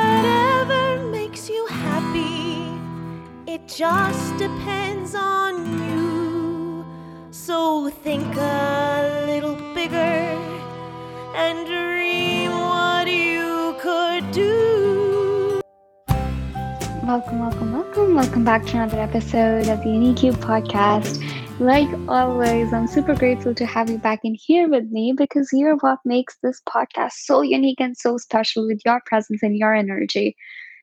Whatever makes you happy, it just depends on you. So think a little bigger and dream what you could do. Welcome, welcome, welcome. Welcome back to another episode of the Unique podcast. Like always, I'm super grateful to have you back in here with me because you're what makes this podcast so unique and so special with your presence and your energy.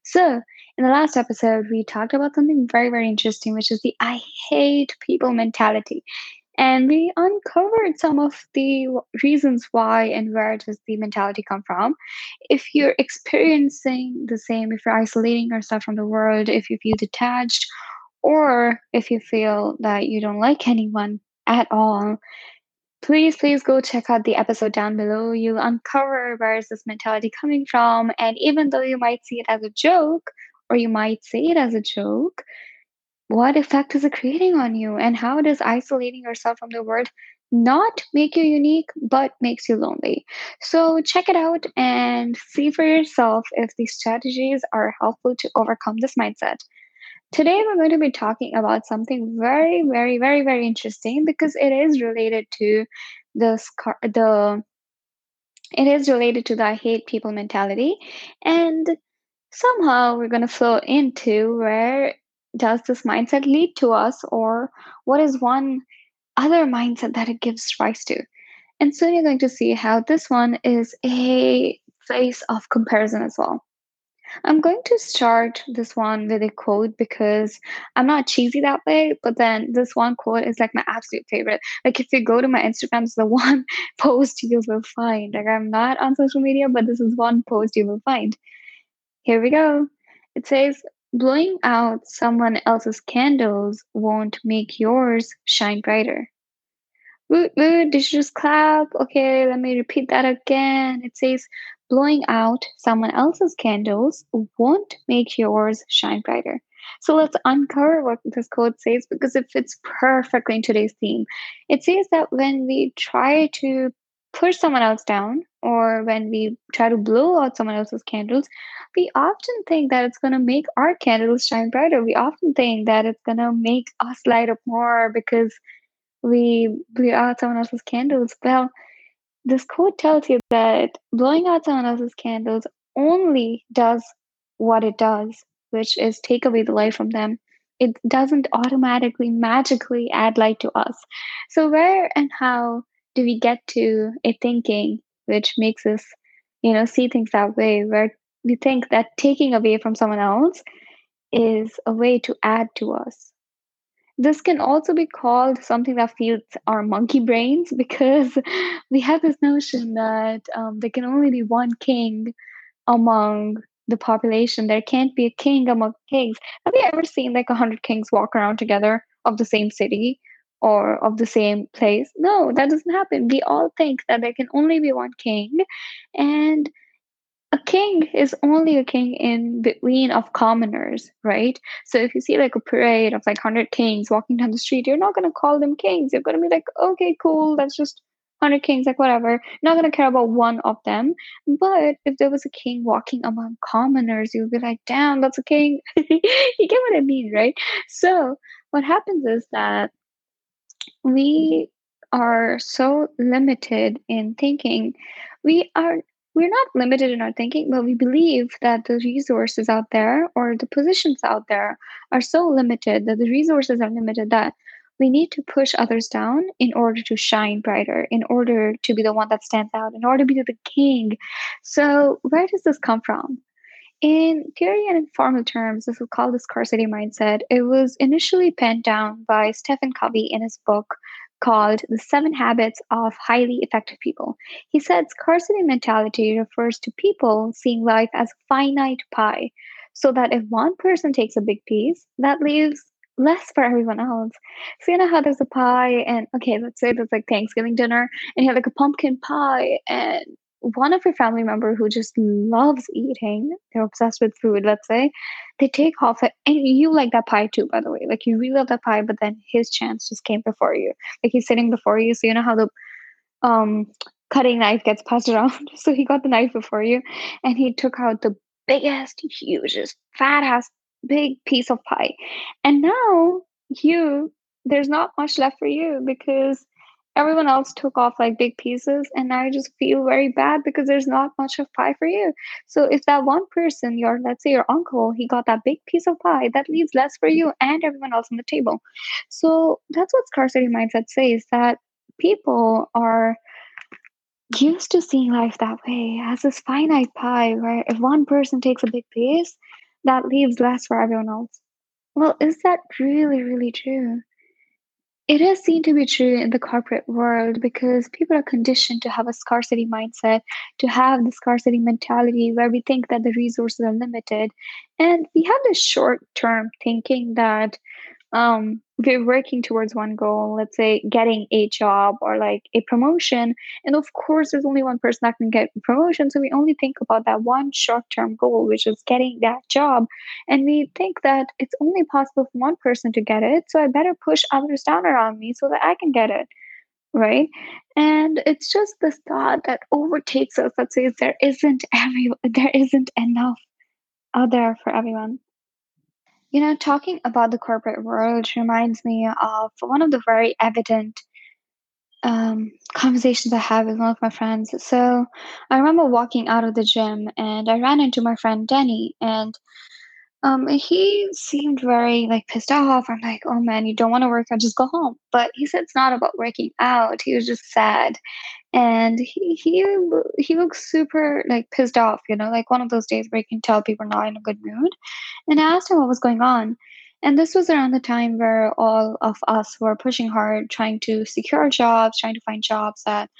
So, in the last episode, we talked about something very, very interesting, which is the I hate people mentality. And we uncovered some of the reasons why and where does the mentality come from. If you're experiencing the same, if you're isolating yourself from the world, if you feel detached, or if you feel that you don't like anyone at all, please, please go check out the episode down below. You'll uncover where is this mentality coming from. And even though you might see it as a joke, or you might say it as a joke, what effect is it creating on you? And how does isolating yourself from the world not make you unique, but makes you lonely? So check it out and see for yourself if these strategies are helpful to overcome this mindset. Today, we're going to be talking about something very, very, very, very interesting because it is related to the scar- the it is related to the I hate people mentality, and somehow we're going to flow into where does this mindset lead to us, or what is one other mindset that it gives rise to. And soon you're going to see how this one is a place of comparison as well. I'm going to start this one with a quote because I'm not cheesy that way, but then this one quote is like my absolute favorite. Like if you go to my Instagram, it's the one post you will find. Like I'm not on social media, but this is one post you will find. Here we go. It says, blowing out someone else's candles won't make yours shine brighter. Woot woot, did you just clap? Okay, let me repeat that again. It says, blowing out someone else's candles won't make yours shine brighter. So let's uncover what this quote says because it fits perfectly in today's theme. It says that when we try to push someone else down or when we try to blow out someone else's candles, we often think that it's going to make our candles shine brighter. We often think that it's going to make us light up more because we blew out someone else's candles. Well, this quote tells you that blowing out someone else's candles only does what it does, which is take away the light from them. It doesn't automatically, magically add light to us. So, where and how do we get to a thinking which makes us, you know, see things that way, where we think that taking away from someone else is a way to add to us? This can also be called something that feeds our monkey brains because we have this notion that um, there can only be one king among the population. There can't be a king among kings. Have you ever seen like a hundred kings walk around together of the same city or of the same place? No, that doesn't happen. We all think that there can only be one king, and a king is only a king in between of commoners, right? So if you see like a parade of like 100 kings walking down the street, you're not going to call them kings. You're going to be like, okay, cool, that's just 100 kings, like whatever. Not going to care about one of them. But if there was a king walking among commoners, you'd be like, damn, that's a king. you get what I mean, right? So what happens is that we are so limited in thinking we are we're not limited in our thinking, but we believe that the resources out there or the positions out there are so limited that the resources are limited that we need to push others down in order to shine brighter, in order to be the one that stands out, in order to be the king. So, where does this come from? In theory and in formal terms, this is called the scarcity mindset. It was initially penned down by Stephen Covey in his book called The Seven Habits of Highly Effective People. He said scarcity mentality refers to people seeing life as finite pie, so that if one person takes a big piece, that leaves less for everyone else. So you know how there's a pie and okay, let's say there's like Thanksgiving dinner and you have like a pumpkin pie and one of your family member who just loves eating, they're obsessed with food, let's say, they take off it and you like that pie too, by the way. Like you really love that pie, but then his chance just came before you. Like he's sitting before you, so you know how the um cutting knife gets passed around. So he got the knife before you and he took out the biggest, hugest, fat ass, big piece of pie. And now you, there's not much left for you because everyone else took off like big pieces and now you just feel very bad because there's not much of pie for you. So if that one person your let's say your uncle he got that big piece of pie that leaves less for you and everyone else on the table. So that's what scarcity mindset says that people are used to seeing life that way as this finite pie where if one person takes a big piece that leaves less for everyone else. Well is that really really true it is seen to be true in the corporate world because people are conditioned to have a scarcity mindset, to have the scarcity mentality where we think that the resources are limited. And we have this short term thinking that um, we're working towards one goal, let's say getting a job or like a promotion. And of course, there's only one person that can get promotion. So we only think about that one short term goal, which is getting that job. And we think that it's only possible for one person to get it. So I better push others down around me so that I can get it. Right. And it's just this thought that overtakes us that says there isn't every there isn't enough out there for everyone. You know, talking about the corporate world reminds me of one of the very evident um, conversations I had with one of my friends. So I remember walking out of the gym and I ran into my friend Denny, and um, he seemed very like pissed off. I'm like, oh man, you don't want to work out, just go home. But he said it's not about working out. He was just sad, and he he he looks super like pissed off. You know, like one of those days where you can tell people are not in a good mood. And I asked him what was going on. And this was around the time where all of us were pushing hard, trying to secure jobs, trying to find jobs that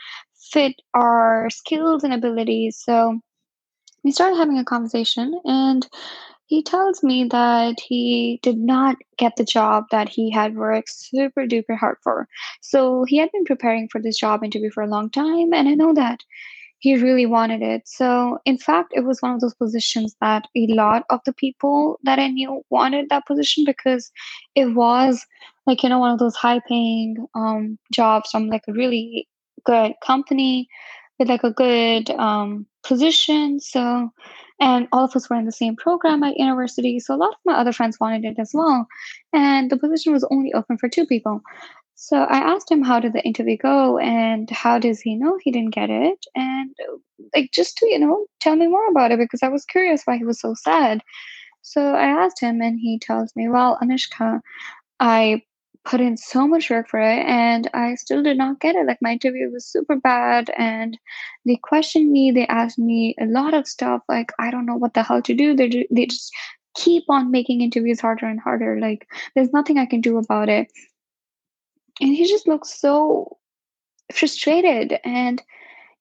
fit our skills and abilities. So we started having a conversation, and he tells me that he did not get the job that he had worked super duper hard for. So he had been preparing for this job interview for a long time, and I know that he really wanted it. So, in fact, it was one of those positions that a lot of the people that I knew wanted that position because it was like, you know, one of those high paying um, jobs from like a really good company with like a good um, position. So, and all of us were in the same program at university. So a lot of my other friends wanted it as well. And the position was only open for two people. So I asked him how did the interview go and how does he know he didn't get it? And like just to, you know, tell me more about it because I was curious why he was so sad. So I asked him and he tells me, Well, Anushka, I put in so much work for it and I still did not get it. Like my interview was super bad and they questioned me. They asked me a lot of stuff. Like, I don't know what the hell to do. They, they just keep on making interviews harder and harder. Like, there's nothing I can do about it. And he just looks so frustrated and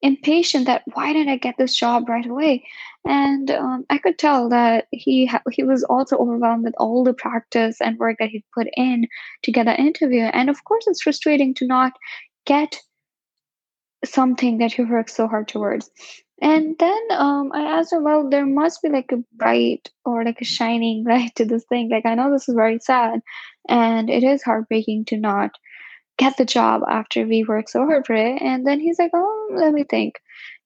impatient that why didn't I get this job right away? And um, I could tell that he ha- he was also overwhelmed with all the practice and work that he'd put in to get that interview. And of course, it's frustrating to not get something that you worked so hard towards. And then um, I asked him, well, there must be like a bright or like a shining light to this thing. Like, I know this is very sad and it is heartbreaking to not get the job after we work so hard for it. And then he's like, oh, let me think.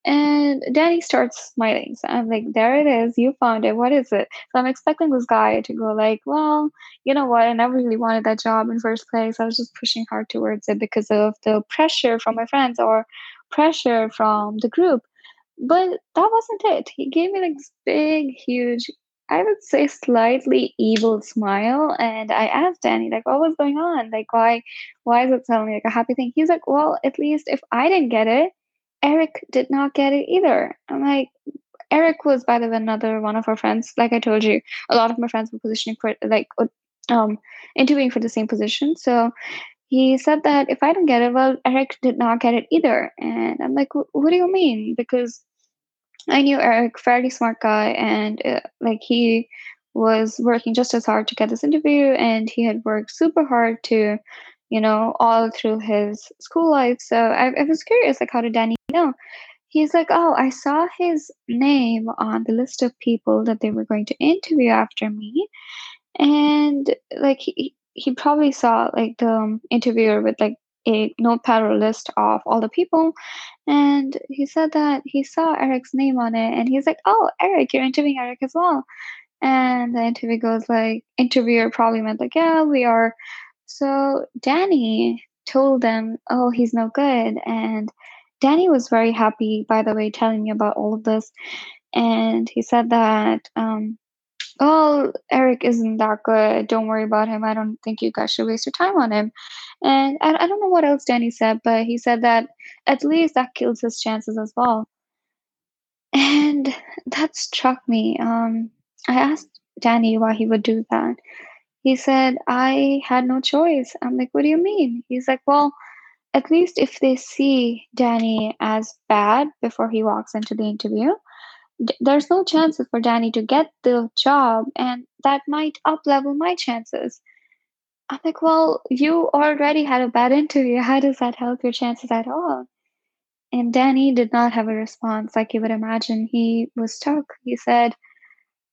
And Danny starts smiling. So I'm like, there it is. You found it. What is it? So I'm expecting this guy to go like, well, you know what? I never really wanted that job in first place. I was just pushing hard towards it because of the pressure from my friends or pressure from the group. But that wasn't it. He gave me like this big, huge I would say slightly evil smile. And I asked Danny, like, what was going on? Like, why why is it suddenly like a happy thing? He's like, Well, at least if I didn't get it, Eric did not get it either. I'm like, Eric was by the way another one of our friends. Like I told you, a lot of my friends were positioning for like um interviewing for the same position. So he said that if I don't get it, well, Eric did not get it either. And I'm like, what do you mean? Because I knew Eric, fairly smart guy, and uh, like he was working just as hard to get this interview, and he had worked super hard to, you know, all through his school life. So I, I was curious, like, how did Danny know? He's like, oh, I saw his name on the list of people that they were going to interview after me, and like he he probably saw like the interviewer with like a notepad or list of all the people. And he said that he saw Eric's name on it and he's like, Oh, Eric, you're interviewing Eric as well. And the interview goes like, interviewer probably meant like, Yeah, we are. So Danny told them, Oh, he's no good. And Danny was very happy, by the way, telling me about all of this. And he said that um, oh, Eric isn't that good. Don't worry about him. I don't think you guys should waste your time on him. And I, I don't know what else Danny said, but he said that at least that kills his chances as well. And that struck me. Um, I asked Danny why he would do that. He said, I had no choice. I'm like, what do you mean? He's like, well, at least if they see Danny as bad before he walks into the interview, there's no chances for Danny to get the job, and that might up level my chances. I'm like, well, you already had a bad interview. How does that help your chances at all? And Danny did not have a response like you would imagine. He was stuck. He said,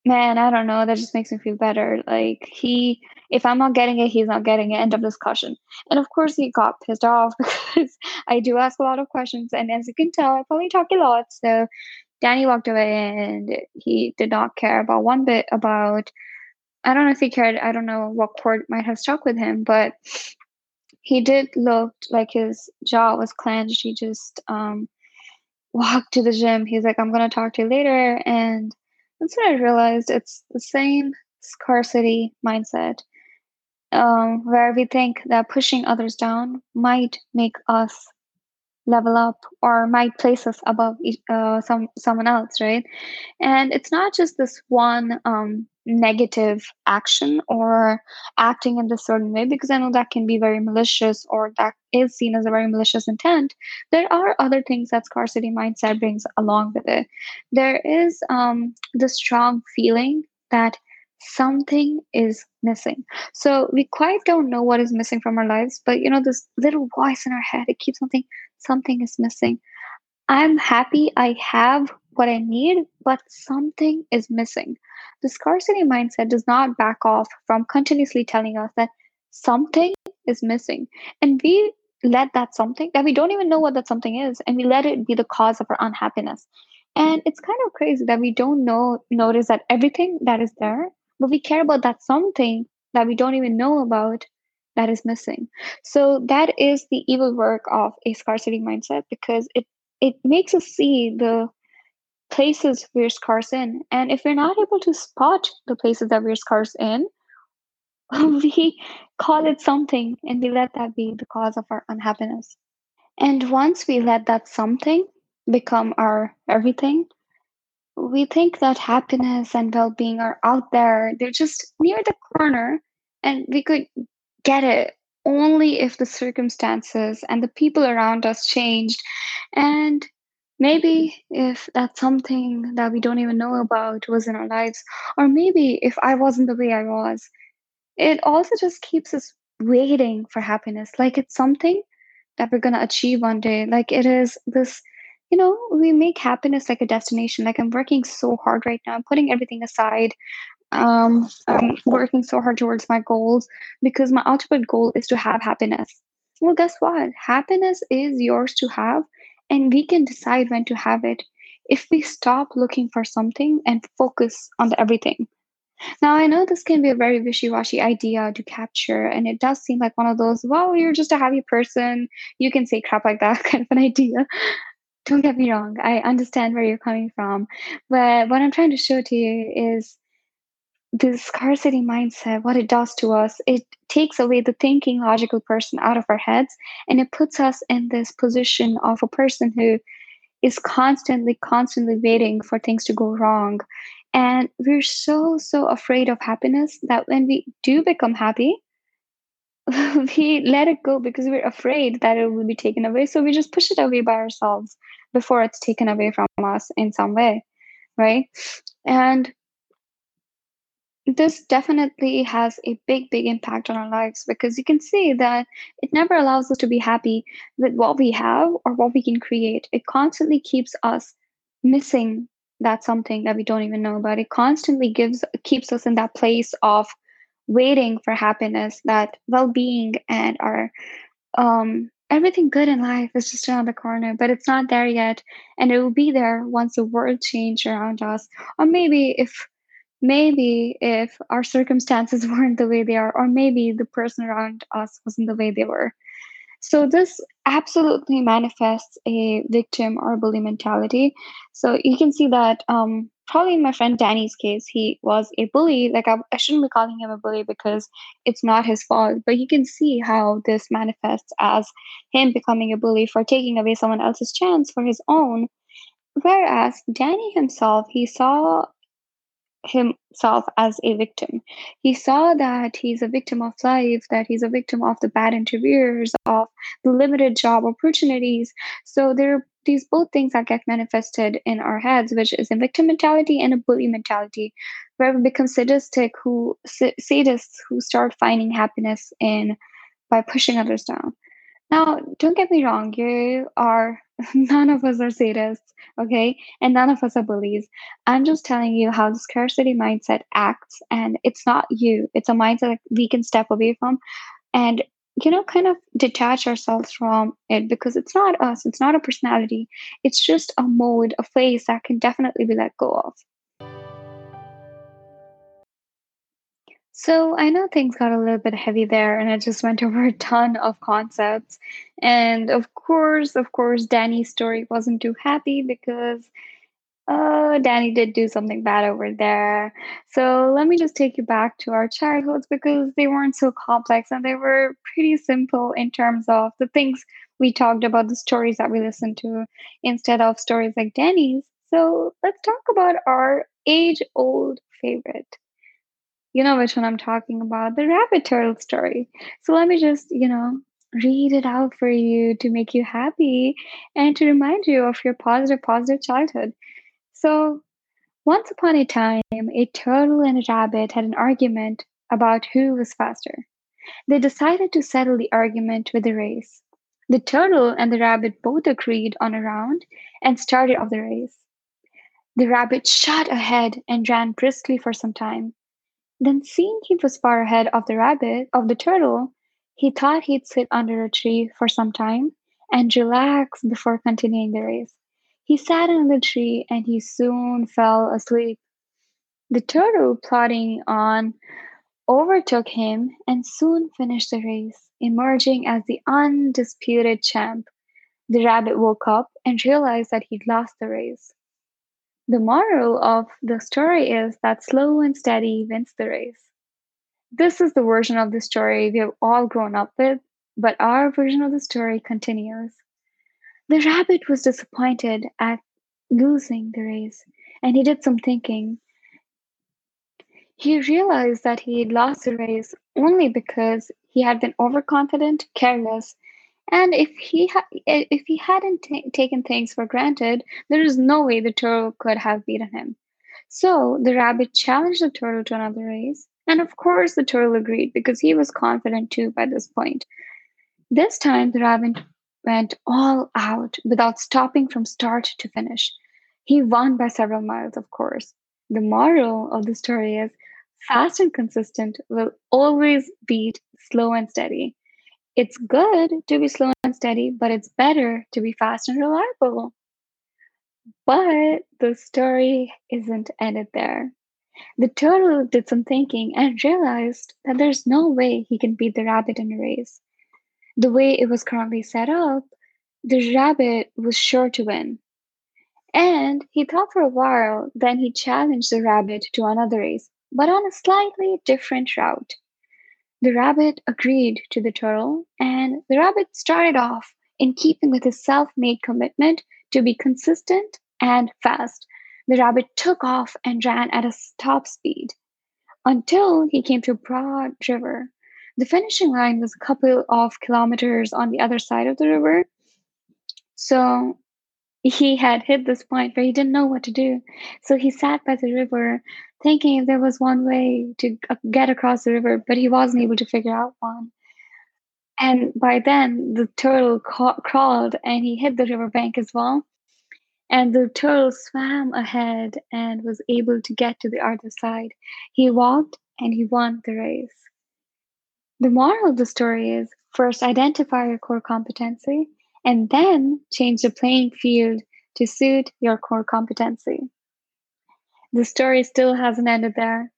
Man, I don't know. That just makes me feel better. Like, he, if I'm not getting it, he's not getting it. End of discussion. And of course, he got pissed off because I do ask a lot of questions. And as you can tell, I probably talk a lot. So Danny walked away and he did not care about one bit about I don't know if he cared, I don't know what chord might have struck with him, but he did look like his jaw was clenched. He just um, walked to the gym. He's like, I'm gonna talk to you later. And that's when I realized it's the same scarcity mindset. Um, where we think that pushing others down might make us level up or might place us above uh, some someone else right? And it's not just this one um, negative action or acting in this certain way because i know that can be very malicious or that is seen as a very malicious intent. There are other things that scarcity mindset brings along with it. There is um, the strong feeling that something is missing. So we quite don't know what is missing from our lives, but you know, this little voice in our head, it keeps something, something is missing. I'm happy I have what I need, but something is missing. The scarcity mindset does not back off from continuously telling us that something is missing. And we let that something that we don't even know what that something is, and we let it be the cause of our unhappiness. And it's kind of crazy that we don't know notice that everything that is there but we care about that something that we don't even know about that is missing. So that is the evil work of a scarcity mindset because it it makes us see the places we're scarce in. And if we're not able to spot the places that we're scarce in we call it something and we let that be the cause of our unhappiness. And once we let that something become our everything we think that happiness and well-being are out there. They're just near the corner and we could get it only if the circumstances and the people around us changed. And maybe if that's something that we don't even know about was in our lives or maybe if i wasn't the way i was it also just keeps us waiting for happiness. Like it's something that we're going to achieve one day. Like it is this you know, we make happiness like a destination. Like I'm working so hard right now. I'm putting everything aside. Um, I'm working so hard towards my goals because my ultimate goal is to have happiness. Well, guess what? Happiness is yours to have, and we can decide when to have it if we stop looking for something and focus on the everything. Now, I know this can be a very wishy washy idea to capture, and it does seem like one of those, well, you're just a happy person. You can say crap like that kind of an idea don't get me wrong i understand where you're coming from but what i'm trying to show to you is the scarcity mindset what it does to us. It takes away the thinking logical person out of our heads and it puts us in this position of a person who is constantly constantly waiting for things to go wrong. And we're so so afraid of happiness that when we do become happy we let it go because we're afraid that it will be taken away. So we just push it away by ourselves before it's taken away from us in some way right? And this definitely has a big big impact on our lives because you can see that it never allows us to be happy with what we have or what we can create. It constantly keeps us missing that something that we don't even know about. It constantly gives keeps us in that place of waiting for happiness that well-being and our um everything good in life is just around the corner, but it's not there yet. And it will be there once the world change around us. Or maybe if maybe if our circumstances weren't the way they are, or maybe the person around us wasn't the way they were. So this absolutely manifests a victim or bully mentality. So you can see that um, probably in my friend Danny's case, he was a bully. Like I, I shouldn't be calling him a bully because it's not his fault, but you can see how this manifests as him becoming a bully for taking away someone else's chance for his own. Whereas Danny himself, he saw himself as a victim. He saw that he's a victim of life, that he's a victim of the bad interviewers, of the limited job opportunities. So there are these both things that get manifested in our heads, which is a victim mentality and a bully mentality, where we become sadistic, who sadists who start finding happiness in by pushing others down. Now, don't get me wrong, you are none of us are sadists, okay? And none of us are bullies. I'm just telling you how the scarcity mindset acts, and it's not you. It's a mindset we can step away from and, you know, kind of detach ourselves from it because it's not us, it's not a personality. It's just a mode, a phase that can definitely be let go of. So I know things got a little bit heavy there, and I just went over a ton of concepts. And of course, of course, Danny's story wasn't too happy because uh, Danny did do something bad over there. So let me just take you back to our childhoods because they weren't so complex and they were pretty simple in terms of the things we talked about, the stories that we listened to, instead of stories like Danny's. So let's talk about our age old favorite you know which one I'm talking about, the rabbit turtle story. So let me just, you know, read it out for you to make you happy and to remind you of your positive, positive childhood. So once upon a time, a turtle and a rabbit had an argument about who was faster. They decided to settle the argument with a race. The turtle and the rabbit both agreed on a round and started off the race. The rabbit shot ahead and ran briskly for some time. Then seeing he was far ahead of the rabbit of the turtle, he thought he'd sit under a tree for some time and relax before continuing the race. He sat in the tree and he soon fell asleep. The turtle, plodding on, overtook him and soon finished the race, emerging as the undisputed champ. The rabbit woke up and realized that he'd lost the race. The moral of the story is that slow and steady wins the race. This is the version of the story we have all grown up with, but our version of the story continues. The rabbit was disappointed at losing the race, and he did some thinking. He realized that he had lost the race only because he had been overconfident, careless, and if he ha- if he hadn't t- taken things for granted, there is no way the turtle could have beaten him. So the rabbit challenged the turtle to another race, and of course the turtle agreed because he was confident too by this point. This time the rabbit went all out without stopping from start to finish. He won by several miles, of course. The moral of the story is fast and consistent will always beat slow and steady. It's good to be slow and steady, but it's better to be fast and reliable. But the story isn't ended there. The turtle did some thinking and realized that there's no way he can beat the rabbit in a race. The way it was currently set up, the rabbit was sure to win. And he thought for a while, then he challenged the rabbit to another race, but on a slightly different route. The rabbit agreed to the turtle, and the rabbit started off in keeping with his self made commitment to be consistent and fast. The rabbit took off and ran at a top speed until he came to a broad river. The finishing line was a couple of kilometers on the other side of the river. So he had hit this point where he didn't know what to do. So he sat by the river thinking there was one way to get across the river, but he wasn't able to figure out one. And by then, the turtle ca- crawled and he hit the riverbank as well. And the turtle swam ahead and was able to get to the other side. He walked and he won the race. The moral of the story is First, identify your core competency and then change the playing field to suit your core competency. The story still hasn't ended there.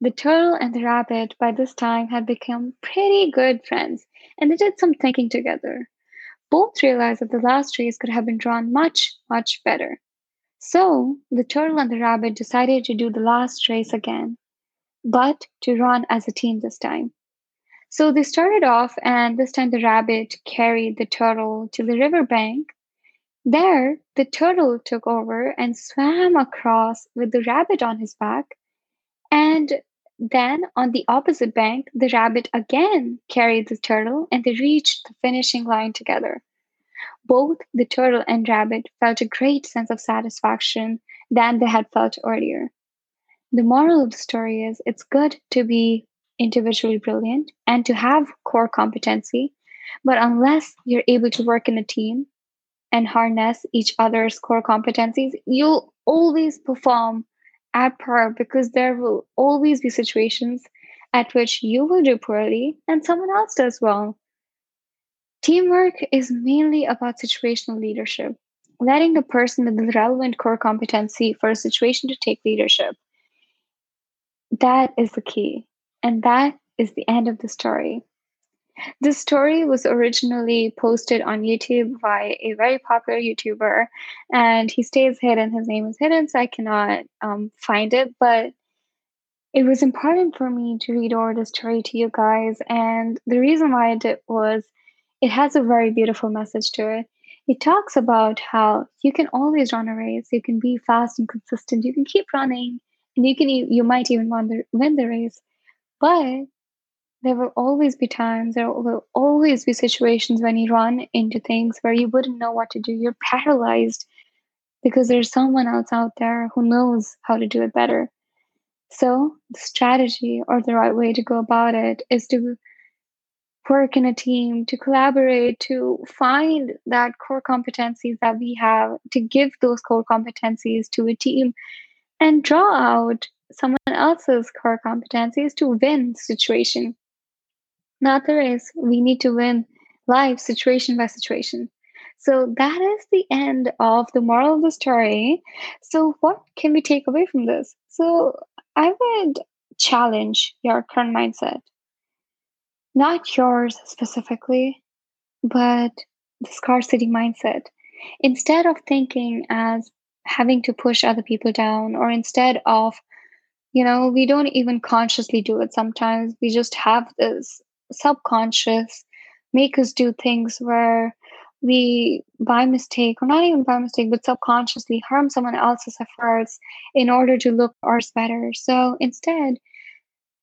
The turtle and the rabbit by this time had become pretty good friends and they did some thinking together. Both realized that the last race could have been drawn much, much better. So the turtle and the rabbit decided to do the last race again, but to run as a team this time. So they started off, and this time the rabbit carried the turtle to the river bank. There, the turtle took over and swam across with the rabbit on his back. And then on the opposite bank, the rabbit again carried the turtle and they reached the finishing line together. Both the turtle and rabbit felt a great sense of satisfaction than they had felt earlier. The moral of the story is it's good to be individually brilliant and to have core competency. But unless you're able to work in a team and harness each other's core competencies, you'll always perform at par because there will always be situations at which you will do poorly and someone else does well. Teamwork is mainly about situational leadership, letting the person with the relevant core competency for a situation to take leadership. That is the key. And that is the end of the story. This story was originally posted on YouTube by a very popular YouTuber, and he stays hidden. His name is hidden, so I cannot um, find it. But it was important for me to read over the story to you guys, and the reason why I did was it has a very beautiful message to it. It talks about how you can always run a race, you can be fast and consistent, you can keep running, and you can you might even the, win the race but there will always be times, there will always be situations when you run into things where you wouldn't know what to do. You're paralyzed because there's someone else out there who knows how to do it better. So, the strategy or the right way to go about it is to work in a team, to collaborate, to find that core competencies that we have, to give those core competencies to a team and draw out someone else's core competencies to win situation. Not the race. We need to win life situation by situation. So that is the end of the moral of the story. So what can we take away from this? So I would challenge your current mindset. Not yours specifically, but the scarcity mindset. Instead of thinking as having to push other people down, or instead of you know we don't even consciously do it sometimes. We just have this subconscious make us do things where we by mistake or not even by mistake but subconsciously harm someone else's efforts in order to look ours better. So instead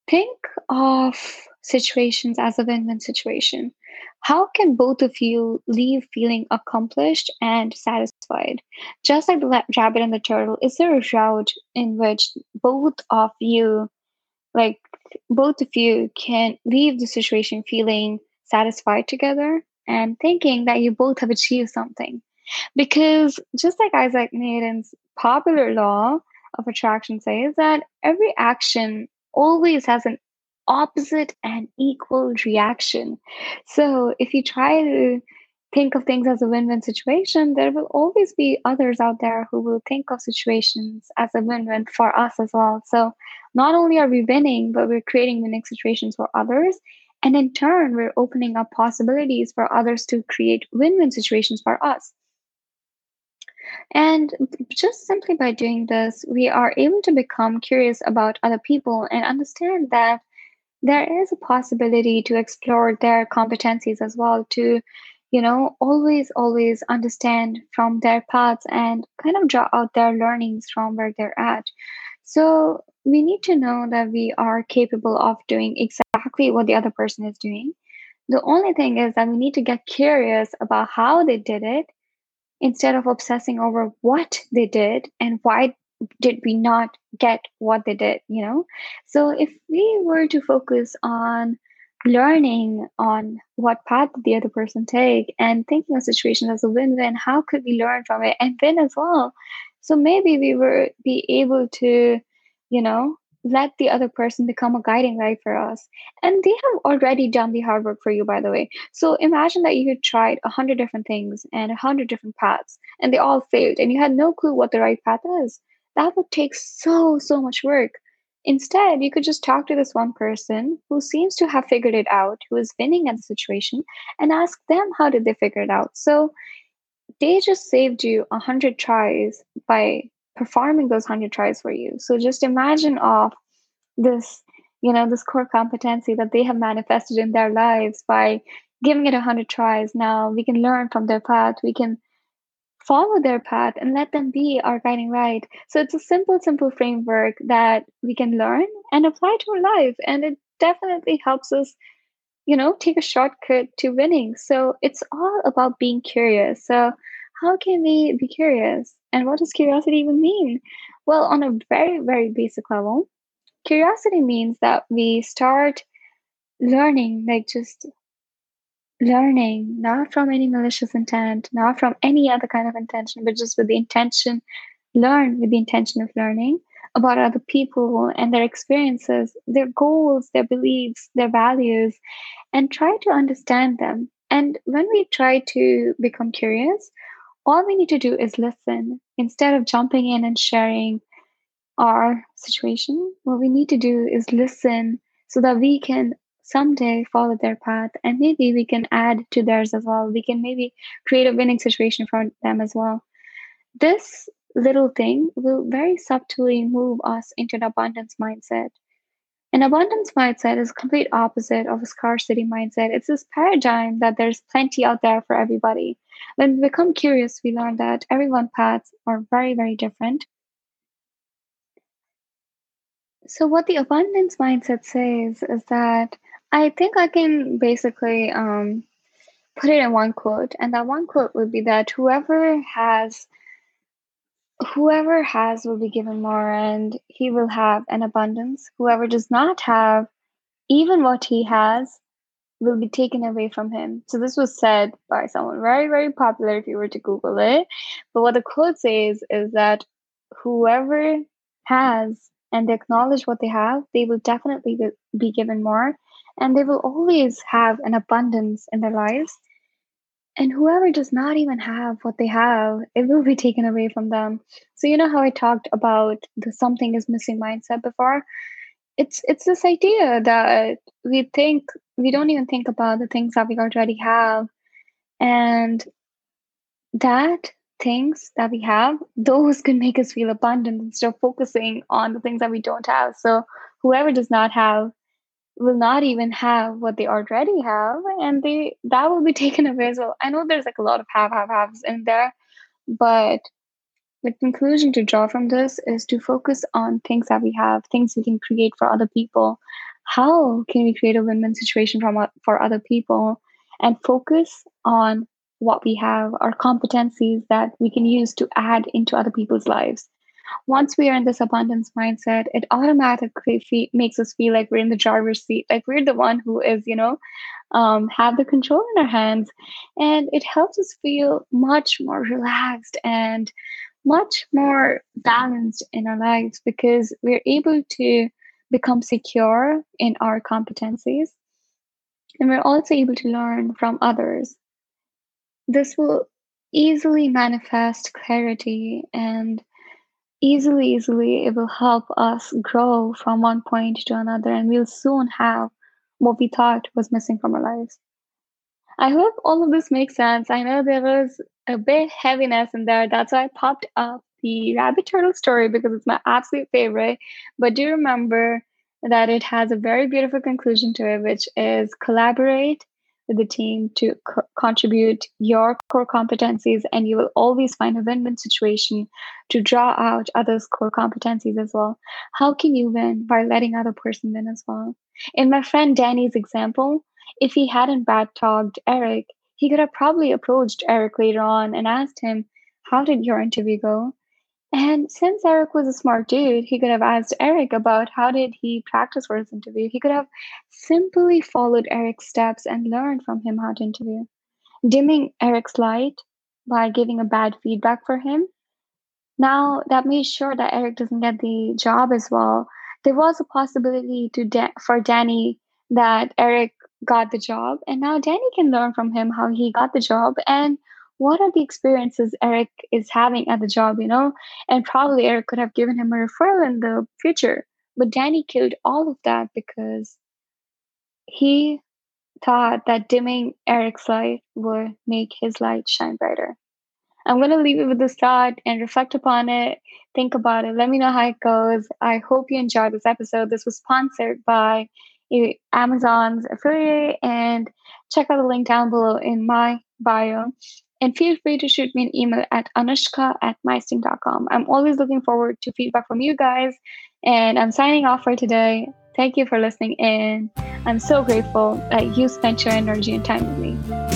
think of situations as a win-win situation. How can both of you leave feeling accomplished and satisfied? Just like the rabbit and the turtle, is there a route in which both of you, like both of you, can leave the situation feeling satisfied together and thinking that you both have achieved something? Because just like Isaac Newton's popular law of attraction says that every action always has an opposite and equal reaction. So if you try to think of things as a win-win situation, there will always be others out there who will think of situations as a win-win for us as well. So not only are we winning, but we're creating winning situations for others. And in turn, we're opening up possibilities for others to create win-win situations for us. And just simply by doing this, we are able to become curious about other people and understand that there is a possibility to explore their competencies as well to you know always always understand from their paths and kind of draw out their learnings from where they're at. So we need to know that we are capable of doing exactly what the other person is doing. The only thing is that we need to get curious about how they did it instead of obsessing over what they did and why did we not get what they did you know? So if we were to focus on learning on what path did the other person take and thinking of situations as a win-win how could we learn from it and win as well so maybe we were be able to you know let the other person become a guiding light for us. And they have already done the hard work for you, by the way. So imagine that you had tried a hundred different things and a hundred different paths, and they all failed, and you had no clue what the right path is. That would take so, so much work. Instead, you could just talk to this one person who seems to have figured it out, who is winning at the situation, and ask them how did they figure it out. So they just saved you a hundred tries by performing those 100 tries for you. So just imagine of this you know this core competency that they have manifested in their lives by giving it a 100 tries. Now we can learn from their path. We can follow their path and let them be our guiding light so it's a simple simple framework that we can learn and apply to our life and it definitely helps us you know take a shortcut to winning so it's all about being curious so how can we be curious? And what does curiosity even mean? Well, on a very, very basic level, curiosity means that we start learning, like just learning, not from any malicious intent, not from any other kind of intention, but just with the intention, learn with the intention of learning about other people and their experiences, their goals, their beliefs, their values, and try to understand them. And when we try to become curious, all we need to do is listen instead of jumping in and sharing our situation. What we need to do is listen so that we can someday follow their path and maybe we can add to theirs as well. We can maybe create a winning situation for them as well. This little thing will very subtly move us into an abundance mindset. An abundance mindset is complete opposite of a scarcity mindset. It's this paradigm that there's plenty out there for everybody. When we become curious, we learn that everyone's paths are very, very different. So, what the abundance mindset says is that I think I can basically um, put it in one quote, and that one quote would be that whoever has whoever has will be given more and he will have an abundance. Whoever does not have even what he has will be taken away from him. So this was said by someone very very popular if you were to google it. But what the quote says is that whoever has and they acknowledge what they have they will definitely be given more and they will always have an abundance in their lives and whoever does not even have what they have, it will be taken away from them. So you know how I talked about the something is missing mindset before? It's it's this idea that we think we don't even think about the things that we already have. And that things that we have, those can make us feel abundant instead of focusing on the things that we don't have. So whoever does not have will not even have what they already have and they that will be taken away as well. I know there's like a lot of have have haves in there but the conclusion to draw from this is to focus on things that we have things we can create for other people. How can we create a win-win situation from for other people? And focus on what we have our competencies that we can use to add into other people's lives once we are in this abundance mindset, it automatically fe- makes us feel like we're in the driver's seat, like we're the one who is, you know, um, have the control in our hands. And it helps us feel much more relaxed and much more balanced in our lives because we're able to become secure in our competencies. And we're also able to learn from others. This will easily manifest clarity and easily, easily, it will help us grow from one point to another, and we'll soon have what we thought was missing from our lives. I hope all of this makes sense. I know there was a bit heaviness in there. That's why I popped up the rabbit turtle story because it's my absolute favorite. But do remember that it has a very beautiful conclusion to it, which is collaborate the team to co- contribute your core competencies, and you will always find a win win situation to draw out others' core competencies as well. How can you win by letting other person win as well? In my friend Danny's example, if he hadn't bad talked Eric, he could have probably approached Eric later on and asked him, How did your interview go? And since Eric was a smart dude, he could have asked Eric about how did he practice for his interview. He could have simply followed Eric's steps and learned from him how to interview. Dimming Eric's light by giving a bad feedback for him. Now that made sure that Eric doesn't get the job as well. there was a possibility to da- for Danny that Eric got the job, and now Danny can learn from him how he got the job and what are the experiences Eric is having at the job, you know? And probably Eric could have given him a referral in the future, but Danny killed all of that because he thought that dimming Eric's light would make his light shine brighter. I'm going to leave it with this thought and reflect upon it. Think about it. Let me know how it goes. I hope you enjoyed this episode. This was sponsored by Amazon's affiliate, and check out the link down below in my bio. And feel free to shoot me an email at anushka at mysting.com. I'm always looking forward to feedback from you guys. And I'm signing off for today. Thank you for listening in. I'm so grateful that you spent your energy and time with me.